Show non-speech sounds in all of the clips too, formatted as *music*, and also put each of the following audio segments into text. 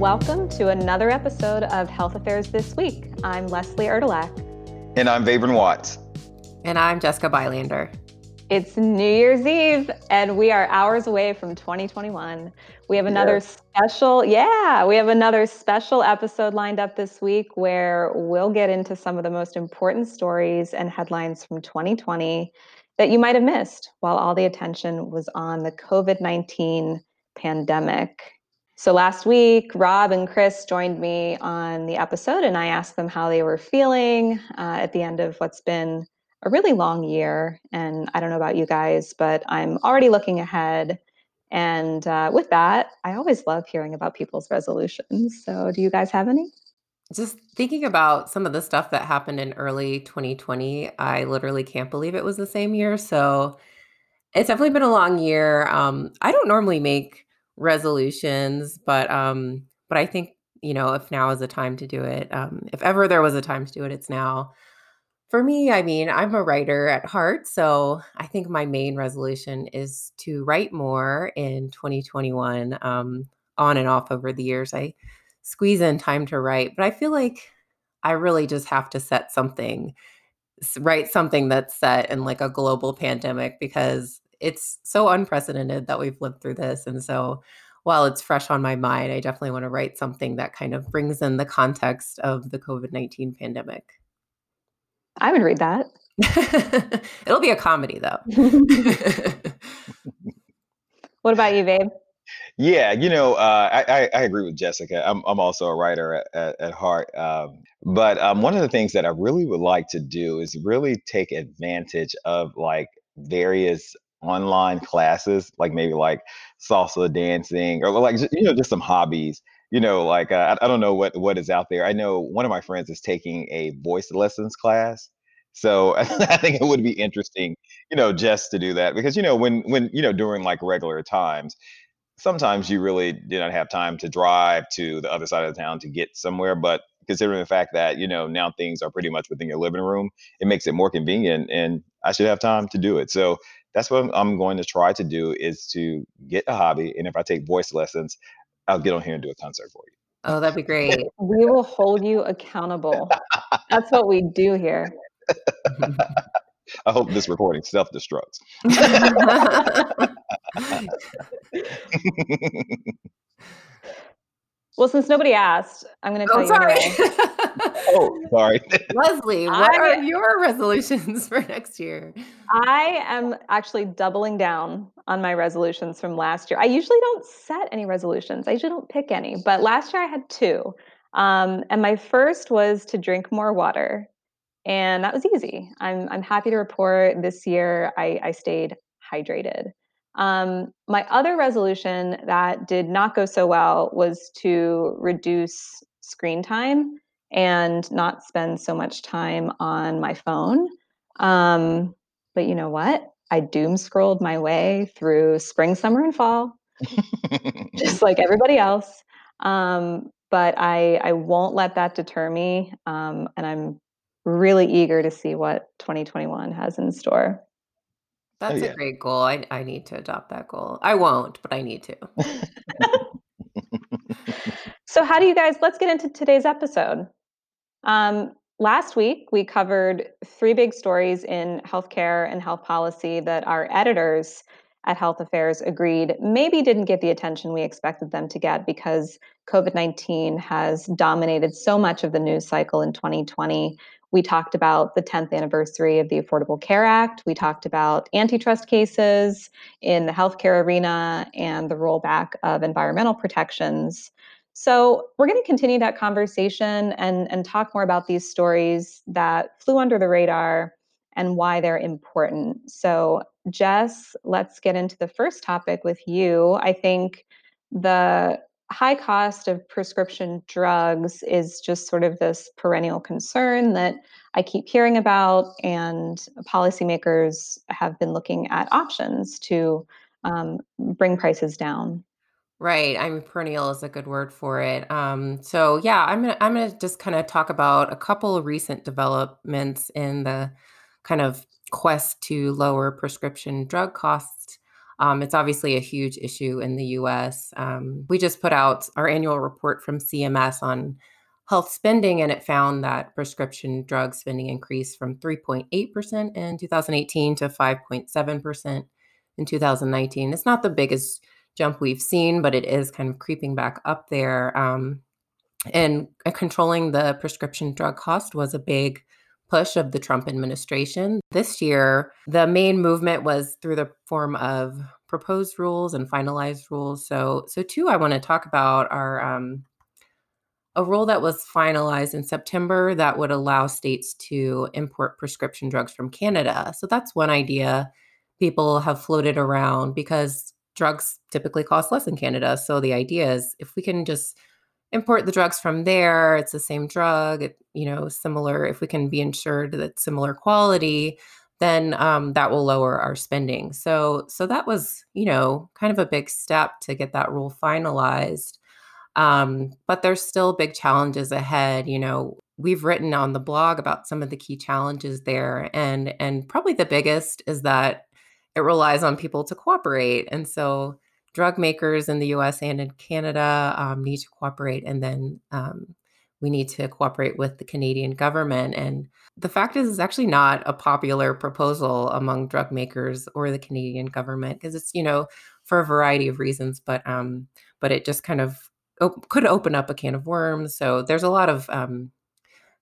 Welcome to another episode of Health Affairs This Week. I'm Leslie Erdelak. And I'm Vabren Watts. And I'm Jessica Bylander. It's New Year's Eve, and we are hours away from 2021. We have another yeah. special, yeah, we have another special episode lined up this week where we'll get into some of the most important stories and headlines from 2020 that you might have missed while all the attention was on the COVID 19 pandemic. So last week, Rob and Chris joined me on the episode, and I asked them how they were feeling uh, at the end of what's been a really long year. And I don't know about you guys, but I'm already looking ahead. And uh, with that, I always love hearing about people's resolutions. So, do you guys have any? Just thinking about some of the stuff that happened in early 2020, I literally can't believe it was the same year. So, it's definitely been a long year. Um, I don't normally make resolutions, but um, but I think you know if now is the time to do it. Um, if ever there was a time to do it, it's now. For me, I mean, I'm a writer at heart, so I think my main resolution is to write more in 2021. Um, on and off over the years, I squeeze in time to write, but I feel like I really just have to set something, write something that's set in like a global pandemic because it's so unprecedented that we've lived through this. And so while it's fresh on my mind, I definitely want to write something that kind of brings in the context of the COVID 19 pandemic. I would read that. *laughs* It'll be a comedy though. *laughs* what about you, Vabe? Yeah, you know, uh, I, I, I agree with Jessica. I'm I'm also a writer at, at, at heart, um, but um, one of the things that I really would like to do is really take advantage of like various online classes, like maybe like salsa dancing or like you know just some hobbies. You know, like uh, I, I don't know what what is out there. I know one of my friends is taking a voice lessons class. So *laughs* I think it would be interesting, you know, just to do that because you know when when you know during like regular times, sometimes you really do not have time to drive to the other side of the town to get somewhere. But considering the fact that you know now things are pretty much within your living room, it makes it more convenient, and I should have time to do it. So that's what I'm going to try to do is to get a hobby. And if I take voice lessons, I'll get on here and do a concert for you. Oh, that'd be great. We will hold you accountable. That's what we do here. *laughs* I hope this recording self destructs. *laughs* *laughs* Well, since nobody asked, I'm going to tell oh, you sorry. anyway. *laughs* oh, sorry. *laughs* Leslie, what I, are your resolutions *laughs* for next year? I am actually doubling down on my resolutions from last year. I usually don't set any resolutions. I usually don't pick any, but last year I had two. Um, and my first was to drink more water. And that was easy. I'm, I'm happy to report this year I, I stayed hydrated. Um, my other resolution that did not go so well was to reduce screen time and not spend so much time on my phone. Um, but you know what? I doom scrolled my way through spring, summer, and fall, *laughs* *laughs* just like everybody else. Um, but I, I won't let that deter me. Um, and I'm really eager to see what 2021 has in store. Oh, That's a yeah. great goal. I I need to adopt that goal. I won't, but I need to. *laughs* So, how do you guys? Let's get into today's episode. Um, last week, we covered three big stories in healthcare and health policy that our editors at Health Affairs agreed maybe didn't get the attention we expected them to get because COVID 19 has dominated so much of the news cycle in 2020 we talked about the 10th anniversary of the Affordable Care Act. We talked about antitrust cases in the healthcare arena and the rollback of environmental protections. So, we're going to continue that conversation and, and talk more about these stories that flew under the radar and why they're important. So, Jess, let's get into the first topic with you. I think the high cost of prescription drugs is just sort of this perennial concern that I keep hearing about, and policymakers have been looking at options to um, bring prices down. Right. I'm perennial is a good word for it. Um, so yeah, I'm gonna I'm gonna just kind of talk about a couple of recent developments in the kind of quest to lower prescription drug costs Um, it's obviously a huge issue in the US. Um, we just put out our annual report from CMS on health spending, and it found that prescription drug spending increased from 3.8% in 2018 to 5.7% in 2019. It's not the biggest jump we've seen, but it is kind of creeping back up there. Um, and controlling the prescription drug cost was a big push of the Trump administration. This year, the main movement was through the form of proposed rules and finalized rules. So, so two I want to talk about are um, a rule that was finalized in September that would allow states to import prescription drugs from Canada. So that's one idea people have floated around because drugs typically cost less in Canada. So the idea is if we can just import the drugs from there it's the same drug it, you know similar if we can be insured that similar quality then um, that will lower our spending. So so that was you know kind of a big step to get that rule finalized. Um, but there's still big challenges ahead you know we've written on the blog about some of the key challenges there and and probably the biggest is that it relies on people to cooperate and so drug makers in the US and in Canada um, need to cooperate, and then um, we need to cooperate with the Canadian government. And the fact is, it's actually not a popular proposal among drug makers or the Canadian government because it's, you know, for a variety of reasons, but um, but it just kind of op- could open up a can of worms. So there's a lot of um,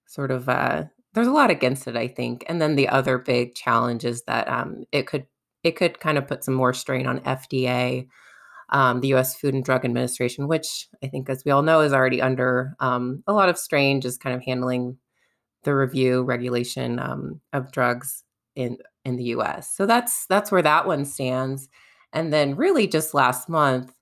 sort of uh, there's a lot against it, I think. And then the other big challenge is that um, it could it could kind of put some more strain on FDA um, the U.S. Food and Drug Administration, which I think, as we all know, is already under um, a lot of strain, just kind of handling the review regulation um, of drugs in in the U.S. So that's that's where that one stands. And then, really, just last month,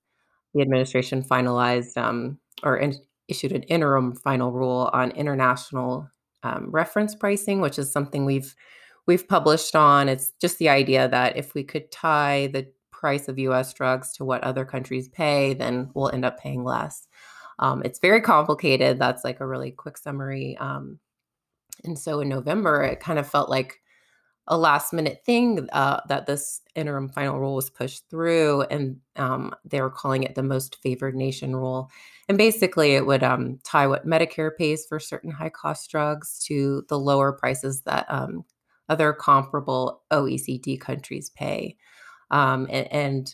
the administration finalized um, or in, issued an interim final rule on international um, reference pricing, which is something we've we've published on. It's just the idea that if we could tie the price of US drugs to what other countries pay, then we'll end up paying less. Um, it's very complicated. That's like a really quick summary. Um, and so in November, it kind of felt like a last minute thing uh, that this interim final rule was pushed through, and um, they were calling it the most favored nation rule. And basically, it would um, tie what Medicare pays for certain high cost drugs to the lower prices that um, other comparable OECD countries pay. Um, and, and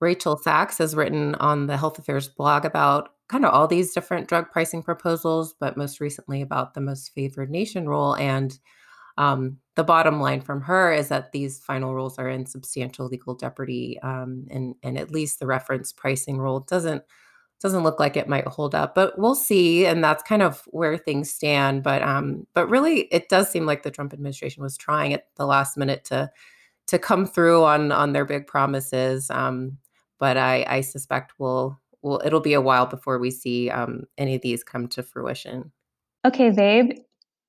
Rachel Sachs has written on the Health Affairs blog about kind of all these different drug pricing proposals, but most recently about the most favored nation rule. And um, the bottom line from her is that these final rules are in substantial legal jeopardy, um, and and at least the reference pricing rule doesn't doesn't look like it might hold up. But we'll see, and that's kind of where things stand. But um, but really, it does seem like the Trump administration was trying at the last minute to to come through on on their big promises. Um, but I, I suspect we'll, we'll it'll be a while before we see um, any of these come to fruition. Okay, Vabe,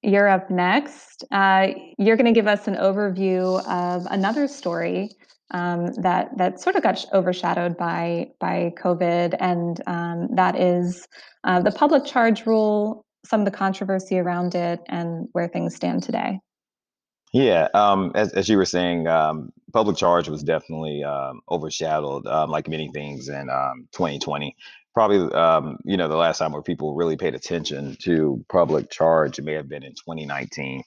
you're up next. Uh, you're going to give us an overview of another story um, that that sort of got overshadowed by by COVID, and um, that is uh, the public charge rule, some of the controversy around it, and where things stand today. Yeah, um, as as you were saying, um, public charge was definitely um, overshadowed, um, like many things in um, 2020 probably um, you know the last time where people really paid attention to public charge may have been in 2019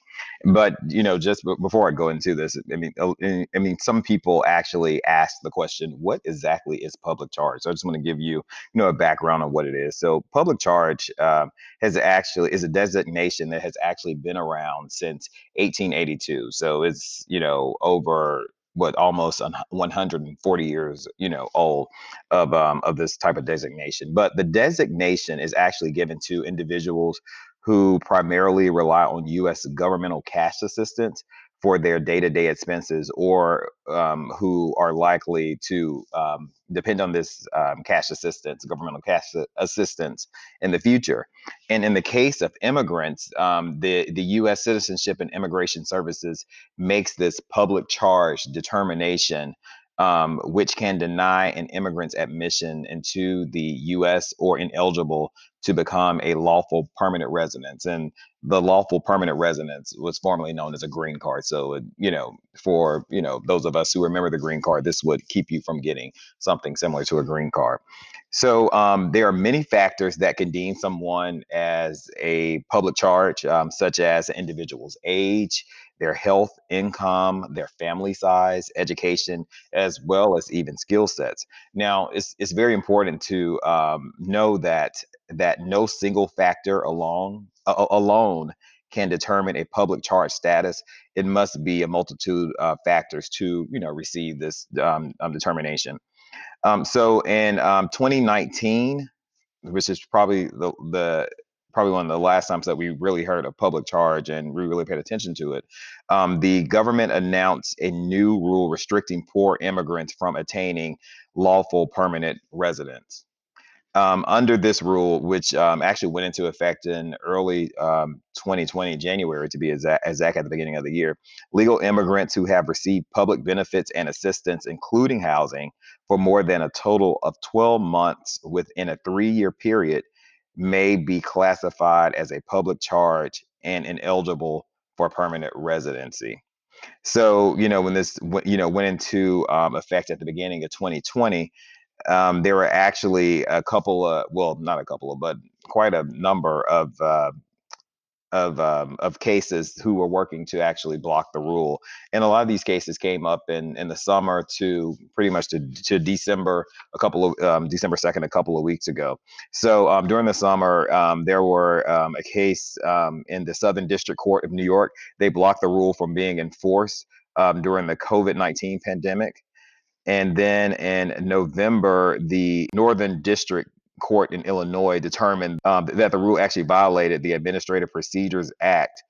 but you know just b- before i go into this i mean uh, i mean some people actually ask the question what exactly is public charge? So i just want to give you you know a background on what it is. So public charge um, has actually is a designation that has actually been around since 1882 so it's you know over what almost 140 years you know old of um, of this type of designation but the designation is actually given to individuals who primarily rely on U.S. governmental cash assistance for their day-to-day expenses or um, who are likely to um, depend on this um, cash assistance governmental cash assistance in the future. And in the case of immigrants um, the, the u.s citizenship and immigration services makes this public charge determination um, which can deny an immigrant's admission into the U.S. or ineligible to become a lawful permanent residence. And the lawful permanent residence was formerly known as a green card. So, you know, for you know those of us who remember the green card, this would keep you from getting something similar to a green card. So um, there are many factors that can deem someone as a public charge, um, such as an individual's age, their health, income, their family size, education, as well as even skill sets. Now, it's it's very important to um, know that that no single factor alone uh, alone can determine a public charge status. It must be a multitude of factors to you know receive this um, um, determination. Um, so in um, 2019, which is probably the, the probably one of the last times that we really heard a public charge and we really paid attention to it, um, the government announced a new rule restricting poor immigrants from attaining lawful permanent residence. Um, under this rule, which um, actually went into effect in early um, 2020, January to be exact, exact at the beginning of the year, legal immigrants who have received public benefits and assistance, including housing, for more than a total of 12 months within a three year period may be classified as a public charge and ineligible for permanent residency. So, you know, when this, you know, went into um, effect at the beginning of 2020, um, there were actually a couple of, well, not a couple of, but quite a number of uh, of um, of cases who were working to actually block the rule, and a lot of these cases came up in in the summer to pretty much to, to December a couple of um, December second a couple of weeks ago. So um, during the summer, um, there were um, a case um, in the Southern District Court of New York. They blocked the rule from being enforced during the COVID nineteen pandemic. And then in November, the Northern District Court in Illinois determined um, that the rule actually violated the Administrative Procedures Act.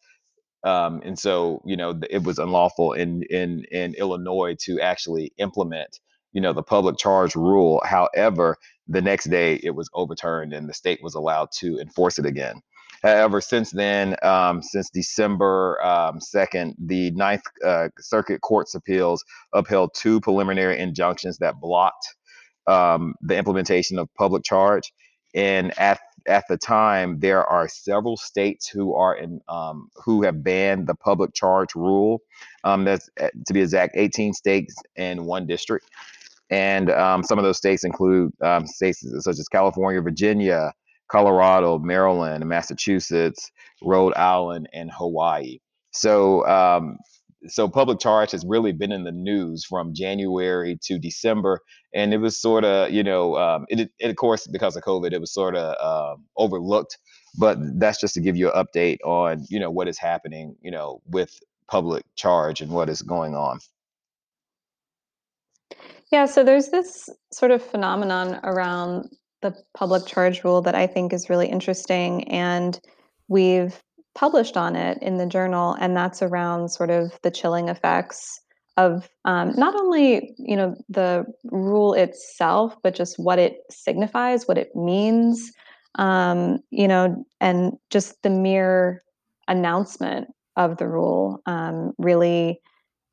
Um, and so, you know, it was unlawful in, in, in Illinois to actually implement, you know, the public charge rule. However, the next day it was overturned and the state was allowed to enforce it again. However, since then, um, since December um, 2nd, the Ninth uh, Circuit Court's appeals upheld two preliminary injunctions that blocked um, the implementation of public charge. And at at the time, there are several states who are in um, who have banned the public charge rule. Um, that's uh, to be exact, 18 states and one district. And um, some of those states include um, states such as California, Virginia, Colorado, Maryland, Massachusetts, Rhode Island, and Hawaii. So, um, so public charge has really been in the news from January to December, and it was sort of, you know, um, it, it, of course because of COVID, it was sort of uh, overlooked. But that's just to give you an update on, you know, what is happening, you know, with public charge and what is going on. Yeah, so there's this sort of phenomenon around the public charge rule that I think is really interesting, and we've published on it in the journal, and that's around sort of the chilling effects of um, not only you know the rule itself, but just what it signifies, what it means, um, you know, and just the mere announcement of the rule um, really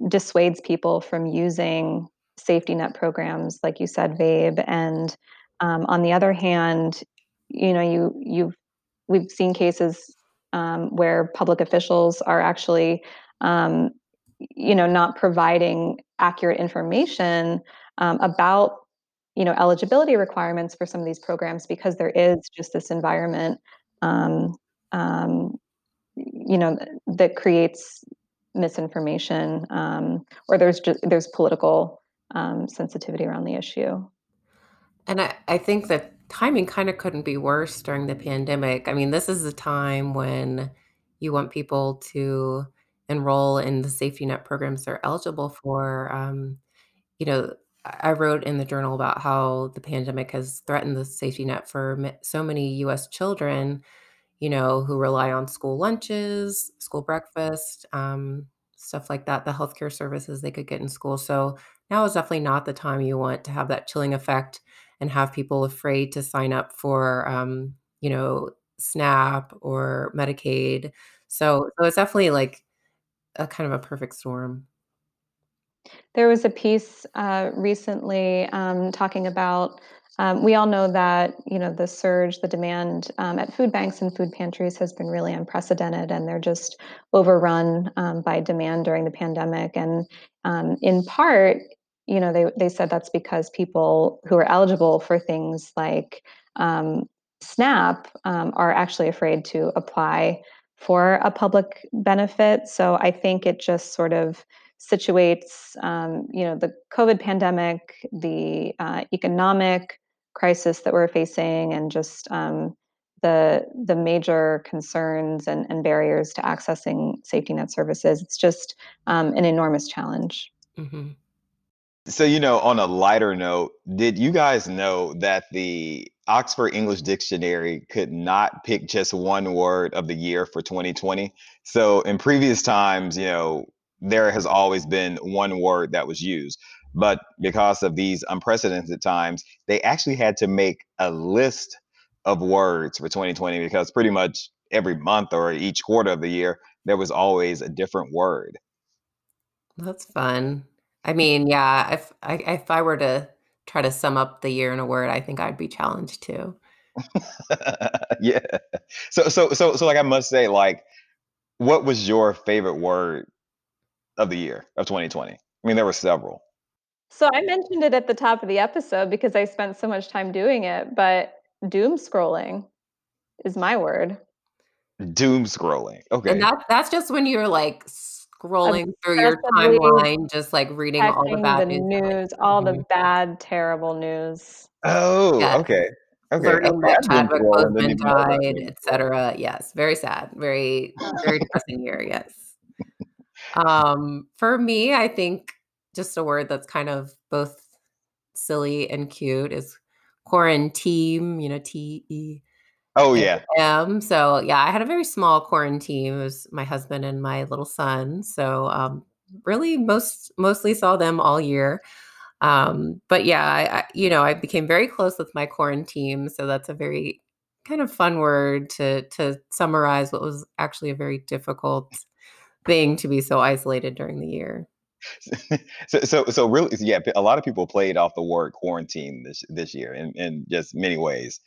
dissuades people from using safety net programs, like you said, Vabe, and um, on the other hand, you know, you you've we've seen cases um, where public officials are actually, um, you know, not providing accurate information um, about you know eligibility requirements for some of these programs because there is just this environment um, um, you know that creates misinformation or there's just there's political sensitivity around the issue. And I, I think that timing kind of couldn't be worse during the pandemic. I mean, this is the time when you want people to enroll in the safety net programs they're eligible for. Um, you know, I wrote in the journal about how the pandemic has threatened the safety net for so many US children, you know, who rely on school lunches, school breakfast, um, stuff like that, the healthcare services they could get in school. So now is definitely not the time you want to have that chilling effect and have people afraid to sign up for, um, you know, SNAP or Medicaid. So, so it's definitely like a kind of a perfect storm. There was a piece uh, recently um, talking about. Um, we all know that you know the surge, the demand um, at food banks and food pantries has been really unprecedented, and they're just overrun um, by demand during the pandemic. And um, in part, you know, they they said that's because people who are eligible for things like um, SNAP um, are actually afraid to apply for a public benefit. So I think it just sort of situates, um, you know, the COVID pandemic, the uh, economic crisis that we're facing, and just um, the the major concerns and, and, barriers to accessing safety net services. It's just um, an enormous challenge. hmm So, you know, on a lighter note, did you guys know that the Oxford English Dictionary could not pick just one word of the year for 2020? So, in previous times, you know, there has always been one word that was used. But because of these unprecedented times, they actually had to make a list of words for 2020 because pretty much every month or each quarter of the year, there was always a different word. That's fun. I mean, yeah, if I if I were to try to sum up the year in a word, I think I'd be challenged too. *laughs* yeah. So so so so like I must say, like, what was your favorite word of the year of 2020? I mean, there were several. So I mentioned it at the top of the episode because I spent so much time doing it, but doom scrolling is my word. Doom scrolling. Okay. And Okay. that that's just when you're, like, scrolling through your timeline, just, like, reading all the bad the news news, all the Mhm. bad, terrible news. Oh, Yes. okay. Okay. Learning Okay. that Chadwick scroll and didn't Boseman even know about died, etc. Yes, very sad, very very *laughs* depressing year, yes. Um, for me, I think just a word that's kind of both silly and cute is quarantine, you know, Oh yeah. T-E-A-M. So, yeah, I had a very small quarantine. It was my husband and my little son. So, um, really most mostly saw them all year. Um, but yeah, I, I you know, I became very close with my quarantine. So that's a very kind of fun word to to summarize what was actually a very difficult thing to be so isolated during the year. *laughs* so so so really yeah, a lot of people played off the word quarantine this this year in in just many ways.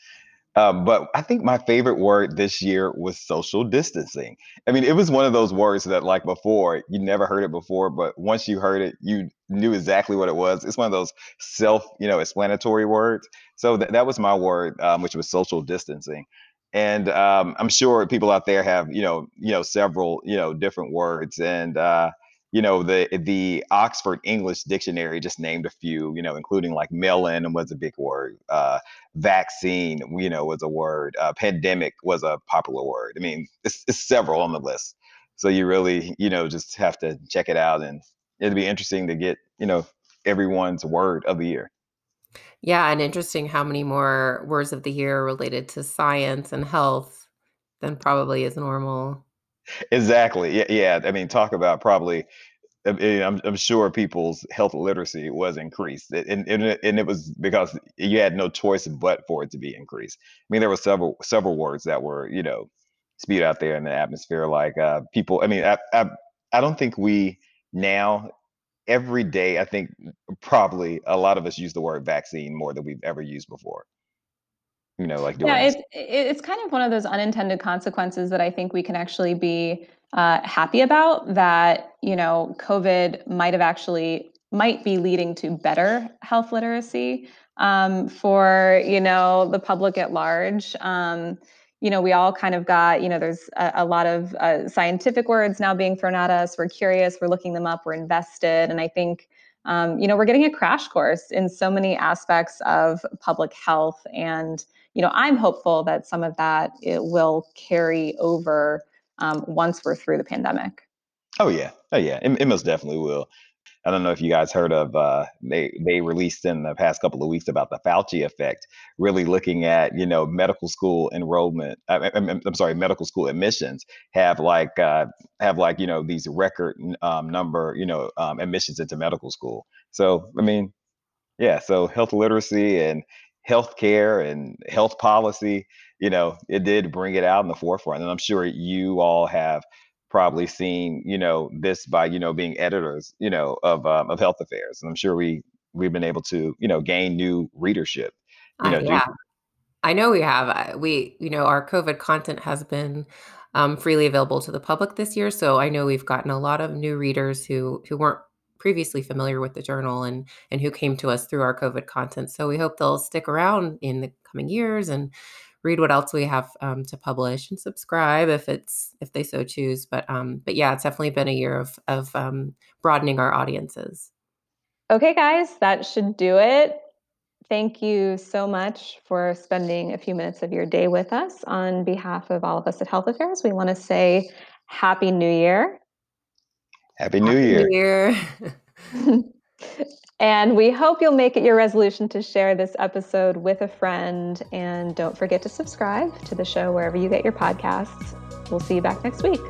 Um, but I think my favorite word this year was social distancing. I mean, it was one of those words that, like before, you never heard it before, but once you heard it, you knew exactly what it was. It's one of those self, you know, explanatory words. So that that was my word, um, which was social distancing. And um, I'm sure people out there have, you know, you know, several, you know, different words. And uh, you know, the the Oxford English Dictionary just named a few, you know, including like mail-in was a big word. Uh, vaccine, you know, was a word. Uh, pandemic was a popular word. I mean, it's, it's several on the list. So you really, you know, just have to check it out, and it'd be interesting to get, you know, everyone's word of the year. Yeah, and interesting how many more words of the year related to science and health than probably is normal. Exactly. Yeah, yeah. I mean, talk about probably. I'm, I'm sure people's health literacy was increased, and, and it- and it was because you had no choice but for it to be increased. I mean, there were several several words that were, you know, spewed out there in the atmosphere, like uh, people. I mean, I, I I don't think we now every day. I think probably a lot of us use the word vaccine more than we've ever used before. You know, like Yeah, it's it's kind of one of those unintended consequences that I think we can actually be, uh, happy about, that, you know, COVID might have actually might be leading to better health literacy, um, for, you know, the public at large. Um, you know, we all kind of got you know, there's a a lot of, uh, scientific words now being thrown at us. We're curious, we're looking them up, we're invested, and I think, um, you know, we're getting a crash course in so many aspects of public health and, you know, I'm hopeful that some of that it will carry over um, once we're through the pandemic. Oh yeah, oh yeah, it, it most definitely will. I don't know if you guys heard of uh, they they released in the past couple of weeks about the Fauci effect, really looking at you know medical school enrollment. I, I'm sorry, medical school admissions have like uh, have like you know these record um, number you know um, admissions into medical school. So I mean, yeah, so health literacy and healthcare and health policy, you know, it did bring it out in the forefront. And I'm sure you all have probably seen, you know, this by, you know, being editors, you know, of um, of health affairs. And I'm sure we we've been able to, you know, gain new readership, you Uh, know, due yeah. I know we have. Uh, we, you know, our COVID content has been um, freely available to the public this year, so I know we've gotten a lot of new readers who who weren't previously familiar with the journal and and who came to us through our COVID content. So we hope they'll stick around in the coming years and read what else we have um, to publish and subscribe if it's if they so choose. But um, but yeah, it's definitely been a year of of um, broadening our audiences. Okay, guys, that should do it. Thank you so much for spending a few minutes of your day with us. On behalf of all of us at Health Affairs, we want to say Happy New Year. Happy New Happy Year. New Year. *laughs* and we hope you'll make it your resolution to share this episode with a friend. And don't forget to subscribe to the show wherever you get your podcasts. We'll see you back next week.